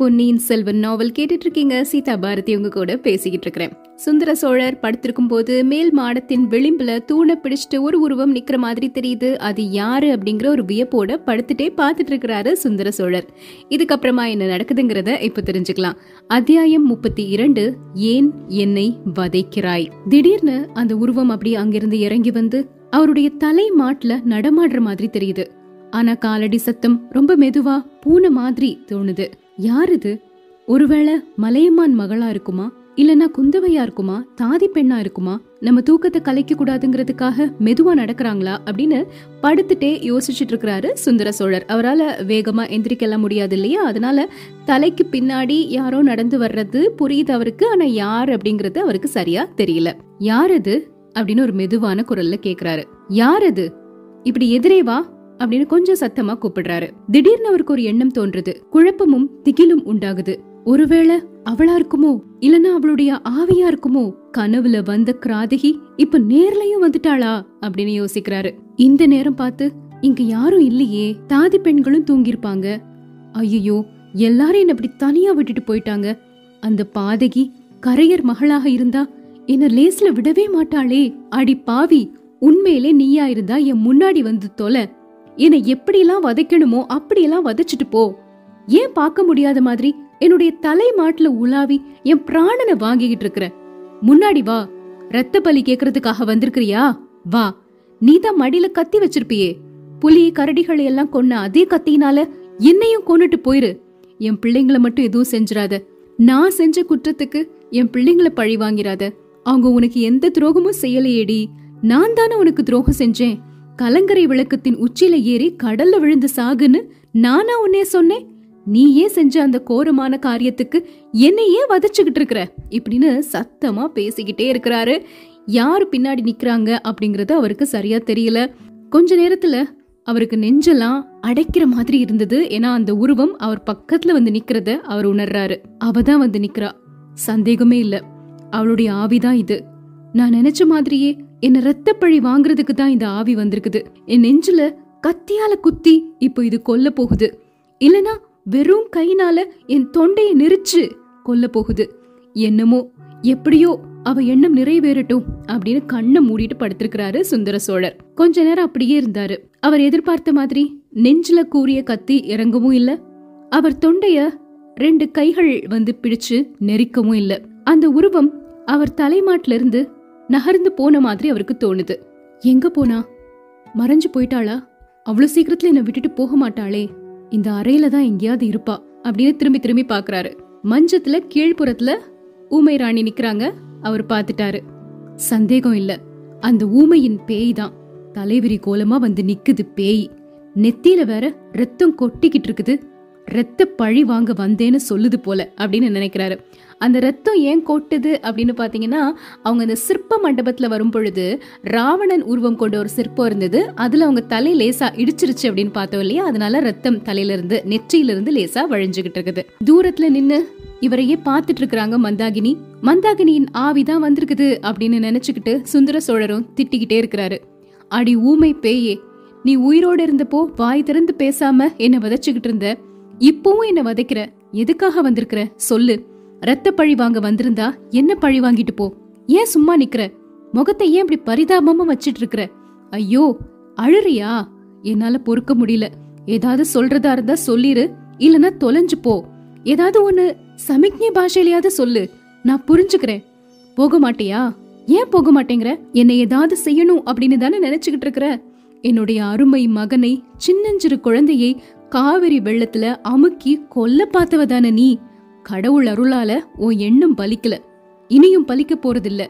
பொன்னியின் செல்வன் நாவல் கேட்டுட்டு இருக்கீங்க சீதா பாரதி உங்க கூட பேசிக்கிட்டு இருக்கிறேன் சுந்தர சோழர் படுத்திருக்கும் போது மேல் மாடத்தின் விளிம்புல தூணை பிடிச்சிட்டு ஒரு உருவம் நிக்கிற மாதிரி தெரியுது. அது யாரு அப்படிங்கிற ஒரு வியப்போட படுத்துட்டே பார்த்துட்டு இருக்கிறாரு சுந்தர சோழர். இதுக்கப்புறமா என்ன நடக்குதுங்கிறத இப்ப தெரிஞ்சுக்கலாம். அத்தியாயம் முப்பத்தி இரண்டு ஏன் என்னை வதைக்கிறாய்? திடீர்னு அந்த உருவம் அப்படி அங்கிருந்து இறங்கி வந்து அவருடைய தலை மாட்டுல நடமாடுற மாதிரி தெரியுது. ஆனா காலடி சத்தம் ரொம்ப மெதுவா பூனை மாதிரி தோணுது. யார் இது ஒருவேளை மலையம்மான் மகளா இருக்குமா? இல்லனா குந்தவையா இருக்குமா? தாதி பெண்ணா இருக்குமா? நம்ம தூக்கத்தை கலைக்க கூடாதுங்கிறதுக்காக மெதுவா நடக்கிறாங்களா? அப்படின்னு படுத்துட்டே யோசிச்சுட்டு இருக்கிறாரு சுந்தர சோழர். அவரால் வேகமா எந்திரிக்கலாம் முடியாது இல்லையா? அதனால தலைக்கு பின்னாடி யாரோ நடந்து வர்றது புரியுது அவருக்கு. ஆனா யார் அப்படிங்கறது அவருக்கு சரியா தெரியல. யார் அது? அப்படின்னு ஒரு மெதுவான குரல்ல கேக்குறாரு. யார் அது? இப்படி எதிரே வா. அப்படின்னு கொஞ்சம் சத்தமா கூப்பிடுறாரு. திடீர்னு அவருக்கு ஒரு எண்ணம் தோன்றுது. குழப்பமும் திகிலும் உண்டாகுது. ஒருவேளை அவளா இருக்குமோ? இல்லனா அவளுடைய ஆவியா இருக்குமோ? கனவுல வந்த கிராதகி இப்ப நேர்லயும் வந்துட்டாளா? அப்படின்னு யோசிக்கிறாரு. இந்த நேரம் பார்த்து இங்க யாரும் இல்லையே. தாதி பெண்களும் தூங்கிருப்பாங்க ஐயோ எல்லாரும் என்ன இப்படி தனியா விட்டுட்டு போயிட்டாங்க. அந்த பாதகி கரையர் மகளாக இருந்தா என்ன லேஸ்ல விடவே மாட்டாளே. அடி பாவி உண்மையிலே நீயா இருந்தா என் முன்னாடி வந்து தொலை. என்னை எப்படியெல்லாம் வதைக்கணுமோ அப்படியெல்லாம் வதைச்சிட்டு போ. ஏன் பார்க்க முடியாத மாதிரி என்னுடைய தலை மாட்டுல உலாவி என் பிராணனை வாங்கிக்கிட்டு இருக்கிற. முன்னாடி வா. ரத்த பலி கேக்குறதுக்காக வந்திருக்கிறியா? வா. நீ தான் மடியில கத்தி வச்சிருப்பியே. புலி கரடிகளை எல்லாம் கொன்ன அதே கத்தினால என்னையும் கொன்னுட்டு போயிரு. என் பிள்ளைங்களை மட்டும் எதுவும் செஞ்சிடாத நான் செஞ்ச குற்றத்துக்கு என் பிள்ளைங்களை பழி வாங்கிறாத அவங்க உனக்கு எந்த துரோகமும் செய்யலையேடி. நான் தானே உனக்கு துரோகம் செஞ்சேன். கலங்கரை விளக்கத்தின் உச்சியில ஏறி கடல்ல விழுந்து சாகுன்னு நானா உன்னே சொன்னேன். நீயே செஞ்ச அந்த கோரமான காரியத்துக்கு என்னையே வதச்சுக்கிட்டு இருக்கிற. இப்படின்னு சத்தமா பேசிக்கிட்டே இருக்கிறாரு. யாரு பின்னாடி நிக்கிறாங்க அப்படிங்கறது அவருக்கு சரியா தெரியல. கொஞ்ச நேரத்துல அவருக்கு நெஞ்செல்லாம் அடைக்கிற மாதிரி இருந்தது. ஏன்னா அந்த உருவம் அவர் பக்கத்துல வந்து நிக்கிறத அவர் உணர்றாரு. அவ தான் வந்து நிக்கிறா. சந்தேகமே இல்ல. அவளுடைய ஆவிதான் இது. நான் நினைச்ச மாதிரியே என்ன ரத்த பழி வாங்குறதுக்கு தான் இந்த ஆவி வந்திருக்குது. என் நெஞ்சுல கத்தியால குத்தி இப்போ இது கொல்ல போகுது. இல்லனா வெறும் கைனால என் தொண்டையை நெரிச்சு கொல்ல போகுது. என்னமோ எப்படியோ அவ எண்ணம் நிறைவேறட்டும் அப்படின்னு கண்ணை மூடிட்டு படுத்திருக்கிறாரு சுந்தர சோழர். கொஞ்ச நேரம் அப்படியே இருந்தாரு. அவர் எதிர்பார்த்த மாதிரி நெஞ்சில கூறிய கத்தி இறங்கவும் இல்ல. அவர் தொண்டைய ரெண்டு கைகள் வந்து பிடிச்சு நெரிக்கவும் இல்ல. அந்த உருவம் அவர் தலைமாட்டிலிருந்து நகர்ந்து போன மாதிரி அவருக்கு தோணுது. எங்க போனா? மறைஞ்சு போயிட்டாளா? அவ்வளவு சீக்கிரத்துல என்ன விட்டுட்டு போக மாட்டாளே. இந்த அறையில தான் எங்கேயாவது இருப்பா அப்படின்னு திரும்பி திரும்பி பாக்குறாரு. மஞ்சத்துல கீழ்ப்புறத்துல ஊமை ராணி நிக்கிறாங்க அவர் பார்த்துட்டாரு சந்தேகம் இல்ல. அந்த ஊமையின் பேய் தான். தலைவிரி கோலமா வந்து நிக்குது பேய். நெத்தியில வேற ரத்தம் கொட்டிக்கிட்டு இருக்குது. ரத்த பழி வாங்க வந்தேன்னு சொல்லுது போல அப்படின்னு நினைக்கிறாரு. அந்த ரத்தம் ஏன் கொட்டுது அப்படின்னு பார்த்தீங்கன்னா அவங்க அந்த சிற்ப மண்டபத்தில் வரும் பொழுது ராவணன் உருவம் கொண்ட ஒரு சிற்பம் இருந்தது. அதில் அவங்க தலை லேசா இடிச்சிருச்சு அப்படின்னு பார்த்தோம் இல்லையா? அதனால ரத்தம் தலையிலிருந்து நெற்றியிலிருந்து லேசாக வழிஞ்சுக்கிட்டு இருக்குது. தூரத்தில் நின்று இவரையே பார்த்துட்டு இருக்கிறாங்க மந்தாகினி. மந்தாகினியின் ஆவிதான் வந்திருக்குது அப்படின்னு நினைச்சுக்கிட்டு சுந்தர சோழரும் திட்டிக்கிட்டே இருக்கிறாரு. அடி ஊமை பேயே நீ உயிரோட இருந்தப்போ வாய் திறந்து பேசாம என்னை வதச்சுக்கிட்டு இருந்த இப்பவும் என்னை வதைக்கிற எதுக்காக வந்திருக்கிற? சொல்லு. ரத்த பழி வாங்க வந்திருந்தா என்ன பழி வாங்கிட்டு போ. ஏன் சும்மா நிக்கிற? முகத்தை ஏன் இப்படி பரிதாபமா வச்சிட்டு இருக்கிற ஐயோ அழுறியா? என்னால பொறுக்க முடியல. ஏதாவது சொல்றதா இருந்தா சொல்லிரு இல்லனா தொலைஞ்சு போ. ஏதாவது ஒண்ணு சமிக்ஞை பாஷையிலயாவது சொல்லு. நான் புரிஞ்சுக்கிறேன். போக மாட்டியா? ஏன் போக மாட்டேங்கிற? என்னை ஏதாவது செய்யணும் அப்படின்னு தானே நினைச்சுக்கிட்டு இருக்கிற? என்னுடைய அருமை மகனை சின்னஞ்சிறு குழந்தையை காவிரி வெள்ளத்துல அமுக்கி கொல்ல பார்த்தவதான நீ? கடவுள் அருளால உன் எண்ணம் பலிக்கல. இனியும் பலிக்க போறதில்ல.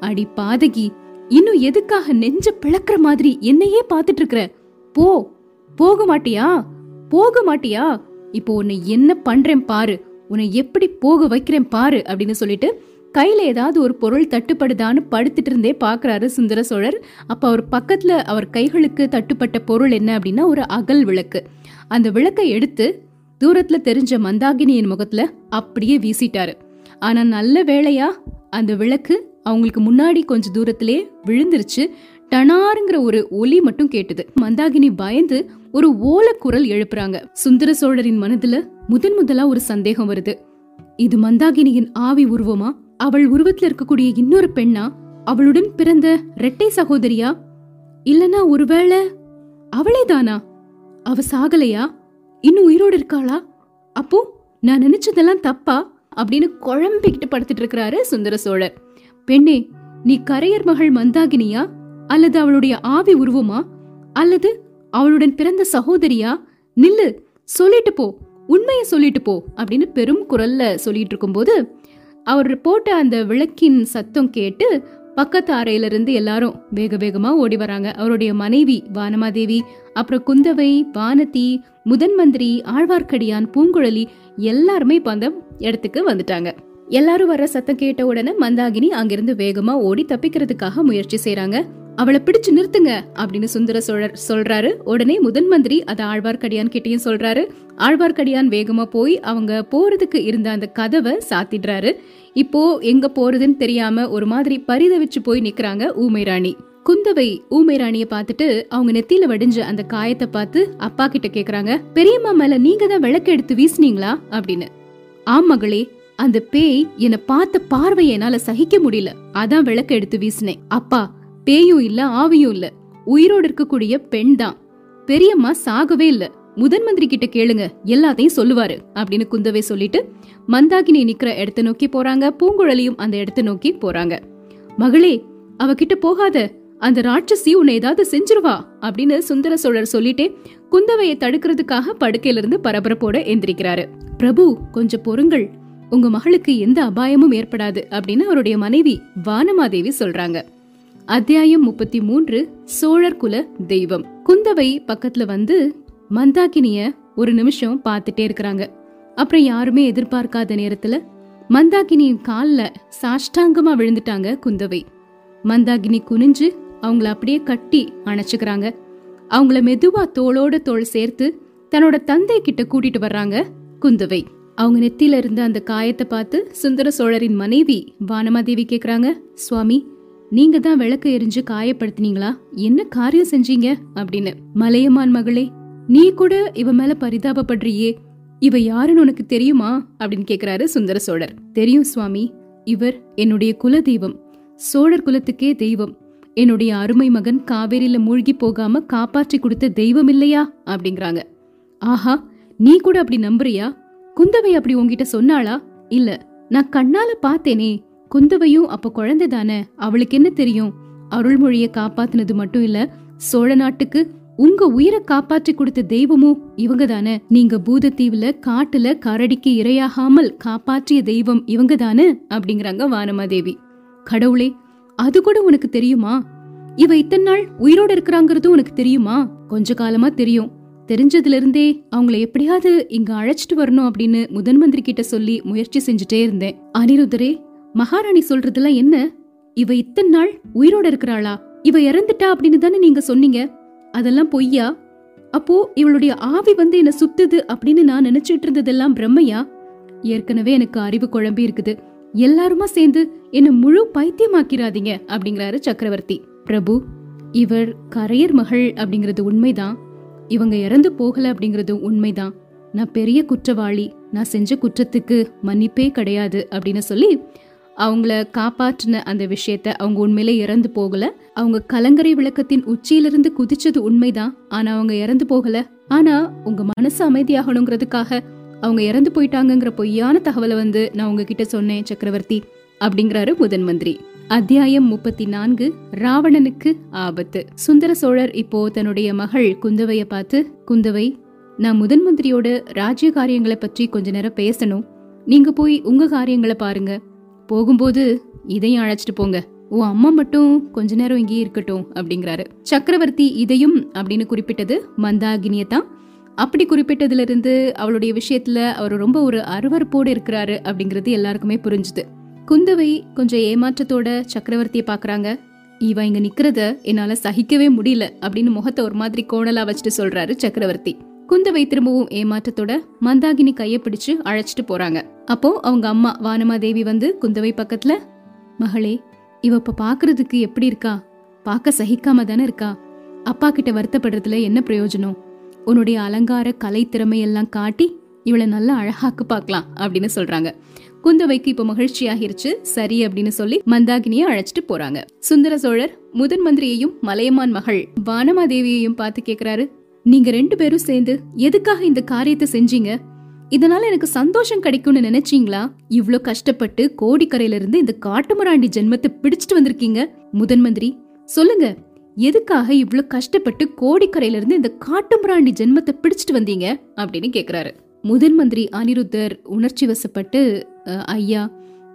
அடி பாதகி இன்னும் எதுக்காக நெஞ்ச பிளக்குற மாதிரி என்னையே பாத்துட்டு இருக்கிற போ போக மாட்டியா? போக மாட்டியா? இப்போ உன்னை என்ன பண்றேன் பாரு. உன்னை எப்படி போக வைக்கிறேன் பாரு அப்படின்னு சொல்லிட்டு கையில ஏதாவது ஒரு பொருள் தட்டுப்படுதான்னு படுத்துட்டு இருந்தே பாக்குறாரு சுந்தர சோழர். அப்ப அவர் பக்கத்துல அவர் கைகளுக்கு தட்டுப்பட்ட பொருள் என்ன அப்படின்னா ஒரு அகல் விளக்கு. அந்த விளக்கை எடுத்து தூரத்துல தெரிஞ்ச மந்தாகினியின் முகத்துல அப்படியே வீசிட்டாரு. ஆனா நல்ல வேளையா அந்த விளக்கு அவங்களுக்கு முன்னாடி கொஞ்ச தூரத்திலே விழுந்துருச்சு. டனாருங்கிற ஒரு ஒலி மட்டும் கேட்டது. மந்தாகினி பயந்து ஒரு ஓல குரல் எழுப்புறாங்க. சுந்தர சோழரின் மனதுல முதன் முதலா ஒரு சந்தேகம் வருது. இது மந்தாகினியின் ஆவி உருவமா? அவள் உருவத்துல இருக்கக்கூடிய இன்னொரு பெண்ணா? அவளுடன் பிறந்த ரெட்டை சகோதரியா? இல்லனா ஒருவேளை அவளே தானா அவ சாகலையா? இன்னும் உயிரோடு இருக்காளா? அப்போ நான் நினைச்சதெல்லாம் தப்பா? அப்படின்னு குழம்பிக்கிட்டு படுத்துட்டு இருக்கிறாரு சுந்தர சோழர். பெண்ணே நீ கரையர் மகள் மந்தாகினியா? அல்லது அவளுடைய ஆவி உருவமா? அல்லது அவளுடன் பிறந்த சகோதரியா? நில்லு சொல்லிட்டு போ. உண்மையை சொல்லிட்டு போ அப்படின்னு பெரும் குரல்ல சொல்லிட்டு இருக்கும்போது அவர் போட்ட அந்த விளக்கின் சத்தம் கேட்டு பக்கத்து அறையிலிருந்து எல்லாரும் வேக வேகமா ஓடி வராங்க. அவருடைய மனைவி வானமாதேவி அப்புறம் குந்தவை வானதி முதன் மந்திரி ஆழ்வார்க்கடியான் பூங்குழலி எல்லாருமே இப்போ அந்த இடத்துக்கு வந்துட்டாங்க. எல்லாரும் வர சத்தம் கேட்ட உடனே மந்தாகினி அங்கிருந்து வேகமா ஓடி தப்பிக்கிறதுக்காக முயற்சி செய்கிறாங்க அவளை பிடிச்சு நிறுத்துங்க அப்படின்னு சுந்தர சோழர் சொல்றாரு. உடனே முதன் மந்திரி அதை ஆழ்வார்க்கடியான் கிட்டயும் சொல்றாரு. ஆழ்வார்க்கடியான் வேகமா போய் அவங்க போறதுக்கு இருந்த அந்த கதவை சாத்திடுறாரு. இப்போ எங்க போறதுன்னு தெரியாம ஒரு மாதிரி பரிதவிச்சு போய் நிக்கிறாங்க ஊமை ராணி குந்தவை ஊமை ராணிய பார்த்துட்டு அவங்க நெத்தியில வடிஞ்ச அந்த காயத்தை பார்த்து அப்பா கிட்ட கேக்குறாங்க பெரியம்மா மேல நீங்க தான் விளக்கு எடுத்து வீசுனீங்களா? அப்படின்னு. ஆம் மகளே அந்த பேய் என்ன பார்த்த பார்வை என்னால சகிக்க முடியல. அதான் விளக்கு எடுத்து வீசினேன். அப்பா பேயும் இல்ல ஆவியும் இல்ல. உயிரோடு இருக்கக்கூடிய பெண் தான். பெரியம்மா சாகவே இல்ல. முதன் மந்திரி கிட்ட கேளுங்க எல்லாத்தையும் சொல்லுவாரு அப்படின்னு குந்தவை சொல்லிட்டு மந்தாகினி நிக்கிற இடத்த நோக்கி போறாங்க. பூங்குழலியும் அந்த இடத்த நோக்கி போறாங்க. மகளே அவகிட்ட போகாத. அந்த ராட்சசி உன்னை ஏதாவது செஞ்சிருவா அப்படின்னு சுந்தர சோழர் சொல்லிட்டே குந்தவையை தடுக்கிறதுக்காக படுக்கையில இருந்து பரபரப்போட எந்திரிக்கிறாரு. பிரபு கொஞ்சம் பொறுங்கள். உங்க மகளுக்கு எந்த அபாயமும் ஏற்படாது அப்படின்னு அவருடைய மனைவி வானமாதேவி சொல்றாங்க. அத்தியாயம் முப்பத்தி மூன்று சோழர் குல தெய்வம். குந்தவை பக்கத்துல வந்து மந்தாகினிய ஒரு நிமிஷம் பார்த்துட்டே இருக்கிறாங்க. அப்புறம் யாருமே எதிர்பார்க்காத நேரத்துல மந்தாகினியின் கால்ல சாஷ்டாங்கமா விழுந்துட்டாங்க குந்தவை. மந்தாகினி குனிஞ்சு அவங்கள அப்படியே கட்டி அணைச்சுக்கிறாங்க. அவங்கள மெதுவா தோளோட தோல் சேர்த்து தன்னோட தந்தை கிட்ட கூட்டிட்டு வர்றாங்க குந்தவை. அவங்க நெத்தியில இருந்த அந்த காயத்தை பார்த்து சுந்தர சோழரின் மனைவி வானமாதேவி கேக்குறாங்க சுவாமி நீங்க தான் விளக்கு எரிஞ்சு காயப்படுத்தினீங்களா? என்ன காரியம் செஞ்சீங்க? அப்படின்னு மலையமான் மகளே நீ கூட இவ மேல பரிதாபப்படுறியே இவ யாருன்னு உனக்கு தெரியுமா? அப்படின்னு கேக்குறாரு சுந்தர சோழர். தெரியும் சுவாமி இவர் என்னுடைய குல தெய்வம் சோழர் குலத்துக்கே தெய்வம். என்னுடைய அருமை மகன் காவேரியில மூழ்கி போகாம காப்பாற்றி கொடுத்த தெய்வம் இல்லையா? அப்படிங்கிறாங்க. ஆஹா நீ கூட அப்படி நம்புறியா? குந்தவை அப்படி உன்கிட்ட சொன்னாளா? இல்ல நான் கண்ணால பார்த்தேனே குந்தவையும் அப்ப குழந்தை தானே? அவளுக்கு என்ன தெரியும்? அருள்மொழிய காப்பாத்தினது மட்டும் இல்ல சோழ நாட்டுக்கு உங்க உயிரை காப்பாற்றி கொடுத்த தெய்வமும் இவங்க தானே? நீங்க பூதத்தீவுல காட்டுல கரடிக்கு இரையாகாமல் காப்பாற்றிய தெய்வம் இவங்க தானே? அப்படிங்கிறாங்க வானமாதேவி. கடவுளே அது கூட உனக்கு தெரியுமா? இவ இத்தனை நாள் உயிரோட இருக்கிறாங்கிறதும் உனக்கு தெரியுமா? கொஞ்ச காலமா தெரியும். தெரிஞ்சதுல இருந்தே அவங்கள எப்படியாவது இங்க அழைச்சிட்டு வரணும் அப்படின்னு முதன் மந்திரி கிட்ட சொல்லி முயற்சி செஞ்சுட்டே இருந்தேன். அனிருத்தரே மகாராணி சொல்றதுல என்ன? இவ இத்தனை நாள் உயிரோட இருக்கிறாளா? இவ இறந்துட்டா அப்படின்னு தானே நீங்க சொன்னீங்க. அதெல்லாம் பொய்யா? அப்போ இவளுடைய ஆவி வந்து என்ன சுத்துது அப்படின்னு நான் நினைச்சிட்டு இருந்ததெல்லாம் பிரம்மையா? ஏற்கனவே எனக்கு அறிவு குழம்பி இருக்குது. எல்லாருமா சேர்ந்து என்ன முழு பைத்தியமாக்கிறாதீங்க அப்படிங்கிறாரு சக்கரவர்த்தி. பிரபு இவர் கரையர் மகள் அப்படிங்கிறது உண்மைதான். இவங்க இறந்து போகல அப்படிங்கிறது உண்மைதான். நான் பெரிய குற்றவாளி. நான் செஞ்ச குற்றத்துக்கு மன்னிப்பே கிடையாது அப்படின்னு சொல்லி அவங்கள காப்பாற்றின அந்த விஷயத்த அவங்க உண்மையிலே இறந்து போகல. அவங்க கலங்கரை விளக்கத்தின் உச்சியிலிருந்து குதிச்சது உண்மைதான். ஆனா அவங்க இறந்து போகல. ஆனா உங்க மனசு அமைதியாகணுங்கிறதுக்காக அவங்க இறந்து போயிட்டாங்கங்கிற பொய்யான தகவலை வந்து நான் உங்ககிட்ட சொன்னேன் சக்கரவர்த்தி அப்படிங்கிறாரு முதன் மந்திரி. அத்தியாயம் முப்பத்தி நான்கு ராவணனுக்கு ஆபத்து. சுந்தர சோழர் இப்போ தன்னுடைய மகள் குந்தவைய பார்த்து குந்தவை நான் முதன் மந்திரியோட ராஜ்ய காரியங்களை பற்றி கொஞ்ச நேரம் பேசணும். நீங்க போய் உங்க காரியங்களை பாருங்க. போகும்போது இதையும் அழைச்சிட்டு போங்க. உன் அம்மா மட்டும் கொஞ்ச நேரம் இங்கேயே இருக்கட்டும் அப்படிங்கிறாரு. சக்கரவர்த்தி இதையும் அப்படின்னு குறிப்பிட்டது மந்தாகினியை தான். அப்படி குறிப்பிட்டதுல இருந்து அவளுடைய விஷயத்துல அவர் ரொம்ப ஒரு அருவறுப்போடு இருக்கிறாரு அப்படிங்கிறது எல்லாருக்குமே புரிஞ்சுது. குந்தவை கொஞ்சம் ஏமாற்றத்தோட சக்கரவர்த்தியை பார்க்குறாங்க. இவ இங்க நிக்கிறத என்னால சகிக்கவே முடியல அப்படின்னு முகத்தை ஒரு மாதிரி கோணலா வச்சுட்டு சொல்றாரு சக்கரவர்த்தி. குந்தவை திரும்பவும் ஏமாற்றத்தோட மந்தாகினி கையை பிடிச்சு அழைச்சிட்டு போறாங்க. அப்போ அவங்க அம்மா வானமாதேவி வந்து குந்தவை பக்கத்துல மகளே இவ இப்ப பாக்குறதுக்கு எப்படி இருக்கா? பார்க்க சகிக்காம தானே இருக்கா? அப்பா கிட்ட வருத்தப்படுறதுல என்ன பிரயோஜனம்? உன்னுடைய அலங்கார கலை திறமையெல்லாம் காட்டி இவளை நல்லா அழகாக்கு பார்க்கலாம் அப்படின்னு சொல்றாங்க. குந்தவைக்கு இப்ப மகிழ்ச்சி ஆகிருச்சு சரி அப்படின்னு சொல்லி மந்தாகினிய அழைச்சிட்டு போறாங்க. சுந்தர சோழர் முதன் மந்திரியையும் மலையமான் மகள் வானமாதேவியையும் பார்த்து கேக்குறாரு நீங்க ரெண்டு பேரும் சேர்ந்து எதுக்காக இந்த காரியத்தை செஞ்சீங்க? இதனால எனக்கு சந்தோஷம் கிடைக்கும்னு நினைச்சீங்களா? இவ்ளோ கஷ்டப்பட்டு கோடிக்கரையில இருந்து இந்த காட்டுமராண்டி ஜென்மத்தை பிடிச்சிட்டு வந்திருக்கீங்க. முதன் மந்திரி சொல்லுங்க எதுக்காக இவ்ளோ கஷ்டப்பட்டு கோடிக்கரையில இருந்து இந்த காட்டுமராண்டி ஜென்மத்தை பிடிச்சிட்டு வந்தீங்க? அப்படின்னு கேக்குறாரு. முதன் மந்திரி அனிருத்தர் உணர்ச்சி வசப்பட்டு "அஹ், ஐயா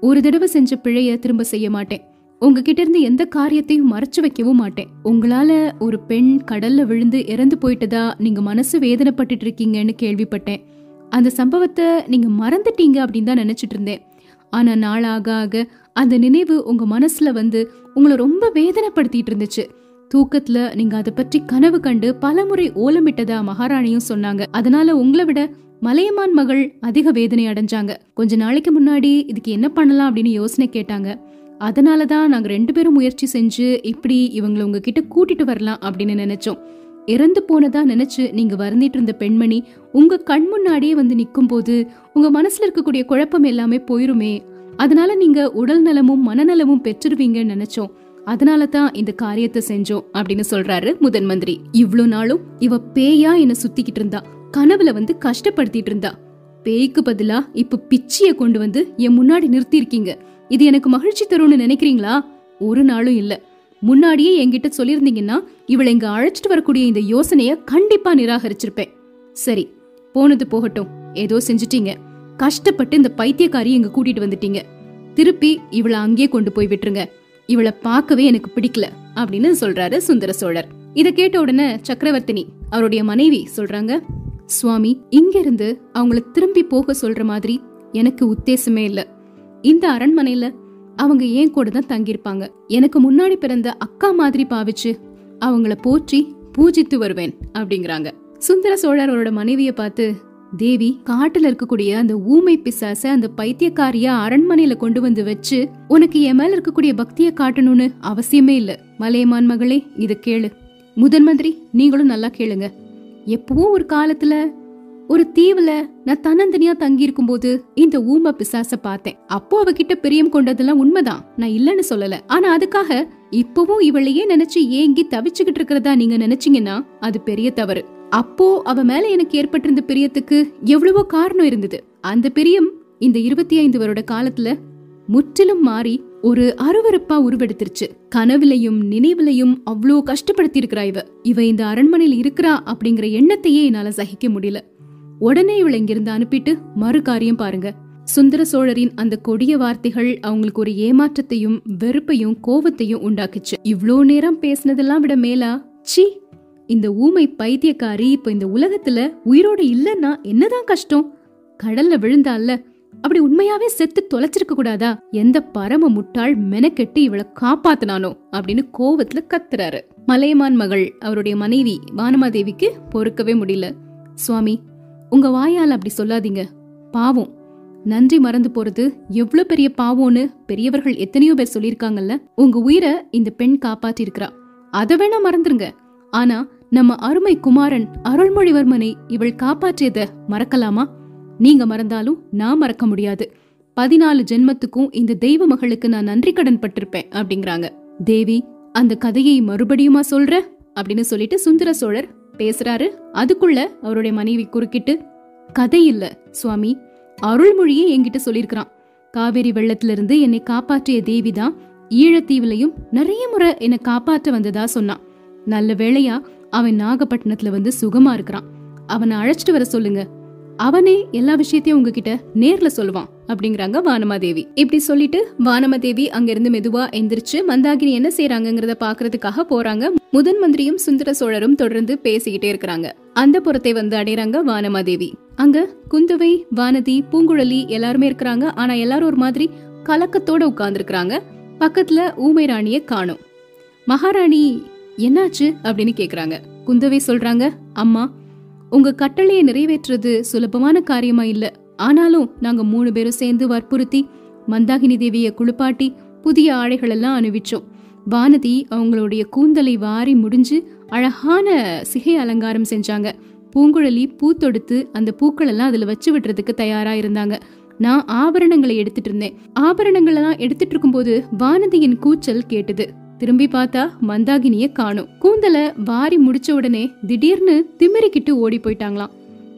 ஒரு தடவை செஞ்ச பிழைய திரும்ப செய்ய மாட்டேன். உங்ககிட்ட இருந்து எந்த காரியத்தையும் மறைச்சு வைக்கவும் மாட்டேன். உங்களால ஒரு பெண் கடல்ல விழுந்து இறந்து போயிட்டதா நீங்க மனசு வேதனைப்பட்டுட்டு இருக்கீங்கன்னு கேள்விப்பட்டேன். அந்த சம்பவத்தை நீங்க மறந்துட்டீங்க அப்படின்னு தான் நினைச்சிட்டு இருந்தேன். ஆனா நாளாக ஆக அந்த நினைவு உங்க மனசுல வந்து உங்களை ரொம்ப வேதனைப்படுத்திட்டு இருந்துச்சு. தூக்கத்துல நீங்க அதை பற்றி கனவு கண்டு பலமுறை ஓலமிட்டதா மகாராணியும் சொன்னாங்க. அதனால உங்களை விட மலையமான் மகள் அதிக வேதனை அடைஞ்சாங்க. கொஞ்ச நாளைக்கு முன்னாடி இதுக்கு என்ன பண்ணலாம் அப்படின்னு யோசனை கேட்டாங்க. அதனால தான் நாங்க ரெண்டு பேரும் முயற்சி செஞ்சு இப்படி இவங்களை உங்ககிட்ட கூட்டிட்டு வரலாம் அப்படின்னு நினைச்சோம். இறந்து போனதா நினைச்சு நீங்க வருந்திட்டு இருந்த பெண்மணி உங்க கண் முன்னாடியே வந்து நிற்கும் போது உங்க மனசுல இருக்கக்கூடிய குழப்பம் எல்லாமே போயிருமே. அதனால நீங்க உடல் நலமும் மனநலமும் பெற்றுருவீங்கன்னு நினைச்சோம். அதனால தான் இந்த காரியத்தை செஞ்சோம் அப்படின்னு சொல்றாரு முதன் மந்திரி. இவ்வளோ நாளும் இவ பேயா என்ன சுத்திக்கிட்டு இருந்தா. கனவுல வந்து கஷ்டப்படுத்திட்டு இருந்தா. பேய்க்கு பதிலா இப்ப பிச்சிய கொண்டு வந்து என் முன்னாடி நிறுத்தியிருக்கீங்க. இது எனக்கு மகிழ்ச்சி தரும்னு நினைக்கிறீங்களா? ஒரு நாளும் இல்லை. முன்னாடியே என்கிட்ட சொல்லியிருந்தீங்கன்னா இவளை இங்க அழைச்சிட்டு வரக்கூடிய இந்த யோசனைய கண்டிப்பா நிராகரிச்சிருப்பேன். சரி போனது போகட்டும். ஏதோ செஞ்சுட்டீங்க. கஷ்டப்பட்டு இந்த பைத்தியக்காரி இங்க கூட்டிட்டு வந்துட்டீங்க. திருப்பி இவளை அங்கேயே கொண்டு போய் விட்டுருங்க. இவளை பார்க்கவே எனக்கு பிடிக்கல அப்படின்னு சொல்றாரு சுந்தர சோழர். இத கேட்ட உடனே சக்கரவர்த்தினி அவருடைய மனைவி சொல்றாங்க சுவாமி இங்க இருந்து அவங்கள திரும்பி போக சொல்ற மாதிரி எனக்கு உத்தேசமே இல்ல. இந்த அரண்மனையில அவங்க ஏன் கூட தான் தங்கியிருப்பாங்க? எனக்கு முன்னாடி பிறந்த அக்கா மாதிரி பாவிச்சு அவங்கள போற்றி பூஜித்து வருவேன் அப்படிங்கிறாங்க. சுந்தர சோழர் அவரோட மனைவிய பார்த்து தேவி காட்டுல இருக்கக்கூடிய அந்த ஊமை பிசாச அந்த பைத்தியக்காரிய அரண்மனையில கொண்டு வந்து வச்சு உனக்கு என் மேல இருக்கக்கூடிய பக்திய காட்டணும்னு அவசியமே இல்ல. மலையமான் மகளே இத கேளு. முதன் மந்திரி நீங்களும் நல்லா கேளுங்க. எப்பவும் ஒரு காலத்துல ஒரு தீவுல நான் தன்னந்தனியா தங்கி இருக்கும்போது இந்த ஊம பிசாச பார்த்தேன். அப்போ அவகிட்ட பிரியம் கொண்டதெல்லாம் உண்மைதான். நான் இல்லன்னு சொல்லல. ஆனா அதுக்காக இப்பவும் இவளையே நினைச்சு ஏங்கி தவிச்சுக்கிட்டு இருக்கிறதா நீங்க நினைச்சீங்கன்னா அது பெரிய தவறு. அப்போ அவ மேல எனக்கு ஏற்பட்டிருந்த பிரியத்துக்கு எவ்வளவோ காரணம் இருந்தது. அந்த பிரியம் இந்த இருபத்தி ஐந்து வருட காலத்துல முற்றிலும் மாறி ஒரு அருவருப்பா உருவெடுத்துருச்சு. கனவுலையும் நினைவுலையும் அவ்வளோ கஷ்டப்படுத்தி இருக்கிறா இவ. இவ இந்த அரண்மனையில் இருக்கிறா அப்படிங்கிற எண்ணத்தையே என்னால சகிக்க முடியல. உடனே இவளை இங்கிருந்து அனுப்பிட்டு மறு காரியம் பாருங்க. சுந்தர சோழரின் அந்த கொடிய வார்த்தைகள் அவங்களுக்கு ஒரு ஏமாற்றத்தையும் வெறுப்பையும் கோவத்தையும் உண்டாக்குச்சு. இவ்ளோ நேரம் பேசினதெல்லாம் விட மேலா? சி இந்த ஊமை பைத்தியக்காரி இப்ப இந்த உலகத்துல உயிரோட இல்லன்னா என்னதான் கஷ்டம்? கடல்ல விழுந்தால அப்படி உண்மையாவே செத்து தொலைச்சிருக்க கூடாதா? எந்த பரம முட்டாள் மெனக்கெட்டு இவளை காப்பாத்தினானோ? அப்படின்னு கோவத்துல கத்துறாரு. மலையமான் மகள் அவருடைய மனைவி வானமாதேவிக்கு பொறுக்கவே முடியல. சுவாமி உங்க வாயால் அப்படி சொல்லாதீங்க. பாவம். நன்றி மறந்து போறது எவ்வளவு பெரிய பாவம்னு பெரியவர்கள் எத்தனையோ பேர் சொல்லியிருக்காங்கல்ல? உங்க உயிரை இந்த பெண் காப்பாத்தி இருக்கறா அத வேணா மறந்துருங்க. ஆனா நம்ம அருமை குமாரன் அருள்மொழிவர்மனை இவள் காப்பாற்றியத மறக்கலாமா? நீங்க மறந்தாலும் நான் மறக்க முடியாது. பதினாலு ஜென்மத்துக்கும் இந்த தெய்வ மகளுக்கு நான் நன்றி கடன் பட்டிருப்பேன் அப்படிங்கிறாங்க. தேவி அந்த கதையை மறுபடியுமா சொல்ற? அப்படின்னு சொல்லிட்டு சுந்தர சோழர் பேசுறாரு. அதுக்குள்ள அவருடைய மனைவி குறுக்கிட்டு கதை இல்ல சுவாமி. அருள்மொழியே என்கிட்ட சொல்லியிருக்கிறான் காவேரி வெள்ளத்திலிருந்து என்னை காப்பாற்றிய தேவிதான் ஈழத்தீவுலையும் நிறைய முறை என்னை காப்பாற்ற வந்ததா சொன்னான் நல்ல வேளையா அவன் நாகப்பட்டினத்துல வந்து சுகமா இருக்கிறான். அவனை அழைச்சிட்டு வர சொல்லுங்க. அவனே எல்லா விஷயத்தையும் உங்ககிட்ட நேர்ல சொல்லுவான் அப்படிங்கிறாங்க வானமாதேவி. இப்படி சொல்லிட்டு வானமாதேவி அங்கிருந்து மெதுவா எந்திரிச்சு மந்தாகினி என்ன செய்யறாங்கிறத பாக்குறதுக்காக போறாங்க. முதன் மந்திரியும் சுந்தர சோழரும் தொடர்ந்து பேசிக்கிட்டே இருக்கிறாங்க. அந்த புறத்தை வந்து அடையறாங்க வானமாதேவி. அங்க குந்தவை வானதி பூங்குழலி எல்லாருமே இருக்கிறாங்க. ஆனா எல்லாரும் ஒரு மாதிரி கலக்கத்தோட உட்கார்ந்துருக்கிறாங்க. பக்கத்துல ஊமை ராணிய காணும். மகாராணி என்னாச்சு? அப்படின்னு கேக்குறாங்க. குந்தவை சொல்றாங்க அம்மா உங்க கட்டளையை நிறைவேற்றுறது சுலபமான காரியமா இல்ல. ஆனாலும் நாங்க மூணு பேரும் சேர்ந்து வற்புறுத்தி மந்தாகினி தேவிய குளிப்பாட்டி புதிய ஆடைகள் எல்லாம் அணிவிச்சோம். வானதி அவங்களுடைய கூந்தலை வாரி முடிஞ்சு அழகான சிகை அலங்காரம் செஞ்சாங்க. பூங்குழலி பூ தொடுத்து அந்த பூக்கள் எல்லாம் அதுல வச்சு விடுறதுக்கு தயாரா இருந்தாங்க. நான் ஆபரணங்களை எடுத்துட்டு இருந்தேன். ஆபரணங்கள் எல்லாம் எடுத்துட்டு இருக்கும்போது வானதியின் கூச்சல் கேட்டது. திரும்பி பார்த்தா மந்தாகினிய காணும். கூந்தலை வாரி முடிச்ச உடனே திடீர்னு திமிரிக்கிட்டு ஓடி போயிட்டாங்களாம்.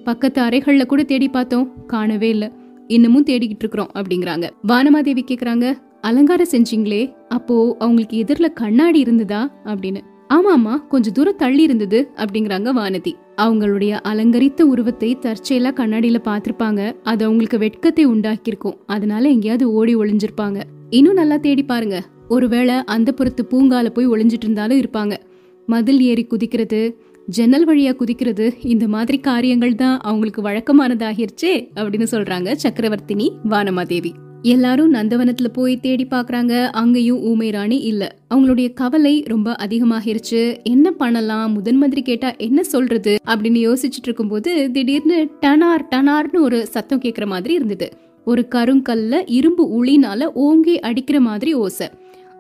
பக்கத்து அறைகள்ல கூட தேடி பார்த்தோம். காணவே இல்ல. இன்னமும் தேடிக்கிட்டு இருக்கிறோம் அப்படிங்கிறாங்க. வானமாதேவி கேக்குறாங்க அலங்காரம் செஞ்சீங்களே அப்போ அவங்களுக்கு எதிரில் கண்ணாடி இருந்ததா? அப்படின்னு. ஆமாமா கொஞ்ச தூரம் தள்ளி இருந்தது அப்படிங்கிறாங்க வானதி. அவங்களுடைய அலங்கரித்த உருவத்தை தற்செயலா கண்ணாடியில பாத்திருப்பாங்க அது அவங்களுக்கு வெட்கத்தை உண்டாக்கியிருக்கும். அதனால எங்கேயாவது ஓடி ஒளிஞ்சிருப்பாங்க. இன்னும் நல்லா தேடி பாருங்க. ஒருவேளை அந்த புறத்து பூங்கால போய் ஒளிஞ்சிட்டு இருந்தாலும் இருப்பாங்க. மதில் ஏறி குதிக்கிறது ஜன்னல் வழியா குதிக்கிறது இந்த மாதிரி காரியங்கள் தான் அவங்களுக்கு வழக்கமானதாகிருச்சே அப்படின்னு சொல்றாங்க சக்கரவர்த்தினி வானமாதேவி. எல்லாரும் நந்தவனத்துல போய் தேடி பாக்குறாங்க. அங்கேயும் ஊமை ராணி இல்ல. அவங்களுடைய கவலை ரொம்ப அதிகமாகிருச்சு. என்ன பண்ணலாம்? முதன் மந்திரி கேட்டா என்ன சொல்றது? அப்படின்னு யோசிச்சுட்டு இருக்கும்போது திடீர்னு டனார் டனார்னு ஒரு சத்தம் கேக்குற மாதிரி இருந்தது. ஒரு கருங்கல்ல இரும்பு உளினால ஓங்கி அடிக்கிற மாதிரி ஓசை.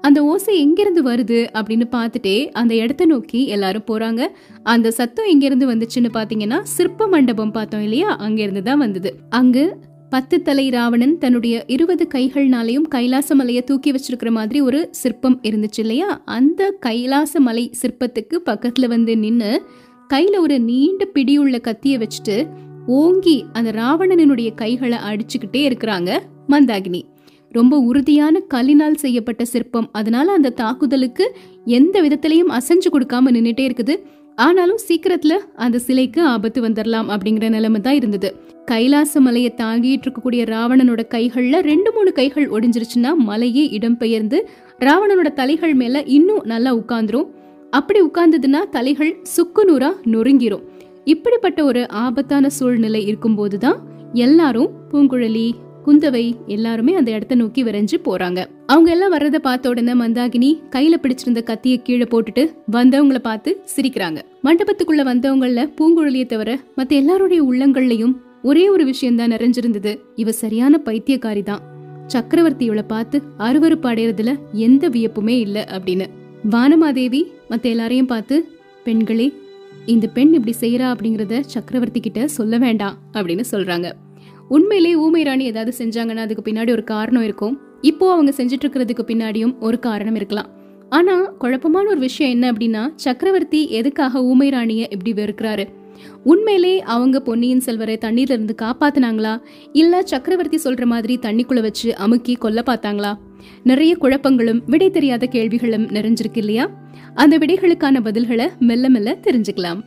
அந்த ஓசை எங்கிருந்து வருது? அப்படின்னு பார்த்துட்டே அந்த இடத்த நோக்கி எல்லாரும் போறாங்க. அந்த சத்தம் எங்கிருந்து வந்துச்சுன்னு பாத்தீங்கன்னா சிற்ப மண்டபம் பார்த்தோம் இல்லையா? அங்கிருந்து தான் வந்தது. அங்கு பத்து தலை ராவணன் தன்னுடைய இருபது கைகள்னாலையும் கைலாச மலையை தூக்கி வச்சிருக்கிற மாதிரி ஒரு சிற்பம் இருந்துச்சு இல்லையா? அந்த கைலாச மலை சிற்பத்துக்கு பக்கத்துல வந்து நின்று கையில ஒரு நீண்ட பிடியுள்ள கத்திய வச்சுட்டு ஓங்கி அந்த ராவணனுடைய கைகளை அடிச்சுக்கிட்டே இருக்கிறாங்க மந்தாகினி. ரொம்ப உறுதியான கல்லினால் செய்யப்பட்ட சிற்பம். அதனால அந்த தாக்குதலுக்கு எந்த விதத்திலையும் அசைஞ்சு கொடுக்காம நின்றுட்டே இருக்குது. ஆனாலும் சீக்கிரத்துல அந்த சிலைக்கு ஆபத்து வந்துடலாம் அப்படிங்கிற நிலைமை தான் இருந்தது. கைலாச மலையை தாங்கிட்டு இருக்கக்கூடிய ராவணனோட கைகள்ல ரெண்டு மூணு கைகள் ஒடிஞ்சிருச்சுன்னா மலையே இடம்பெயர்ந்து ராவணனோட தலைகள் மேல இன்னும் நல்லா உட்கார்ந்துரும். அப்படி உட்கார்ந்ததுன்னா தலைகள் சுக்குநூறா நொறுங்கிரும். இப்படிப்பட்ட ஒரு ஆபத்தான சூழ்நிலை இருக்கும்போது தான் எல்லாரும் பூங்குழலி குந்தவை எல்லாருமே அந்த இடத்த நோக்கி விரைஞ்சு போறாங்க. அவங்க எல்லாம் வர்றத பார்த்த உடனே மந்தாகினி கையில பிடிச்சிருந்த கத்திய கீழே போட்டுட்டு வந்தவங்கள பார்த்து சிரிக்கிறாங்க. மண்டபத்துக்குள்ள வந்தவங்கள பூங்குழலியை தவிர மத்த எல்லாருடைய உள்ளங்கள்லயும் ஒரே ஒரு விஷயம் தான் நிறைஞ்சிருந்தது. இவ சரியான பைத்தியக்காரி தான். சக்கரவர்த்தியோட பார்த்து அருவறுப்பு அடையறதுல எந்த வியப்புமே இல்ல அப்படின்னு. வானமாதேவி மத்த எல்லாரையும் பார்த்து பெண்களே இந்த பெண் இப்படி செய்யறா அப்படிங்கறத சக்கரவர்த்தி கிட்ட சொல்ல வேண்டாம் அப்படின்னு சொல்றாங்க. உண்மையிலே ஊமை ராணி ஏதாவது செஞ்சாங்கன்னா அதுக்கு பின்னாடி ஒரு காரணம் இருக்கும். இப்போ அவங்க செஞ்சுட்டு இருக்கிறதுக்கு பின்னாடியும் ஒரு காரணம் இருக்கலாம். ஆனா குழப்பமான ஒரு விஷயம் என்ன அப்படின்னா சக்கரவர்த்தி எதுக்காக ஊமை ராணிய இப்படி வெறுக்கிறாரு? உண்மையிலே அவங்க பொன்னியின் செல்வரை தண்ணீர்ல இருந்து காப்பாத்தினாங்களா? இல்ல சக்கரவர்த்தி சொல்ற மாதிரி தண்ணிக்குள்ள வச்சு அமுக்கி கொல்ல பார்த்தாங்களா? நிறைய குழப்பங்களும் விடை தெரியாத கேள்விகளும் நிறைஞ்சிருக்கு இல்லையா? அந்த விடைகளுக்கான பதில்களை மெல்ல மெல்ல தெரிஞ்சுக்கலாம்.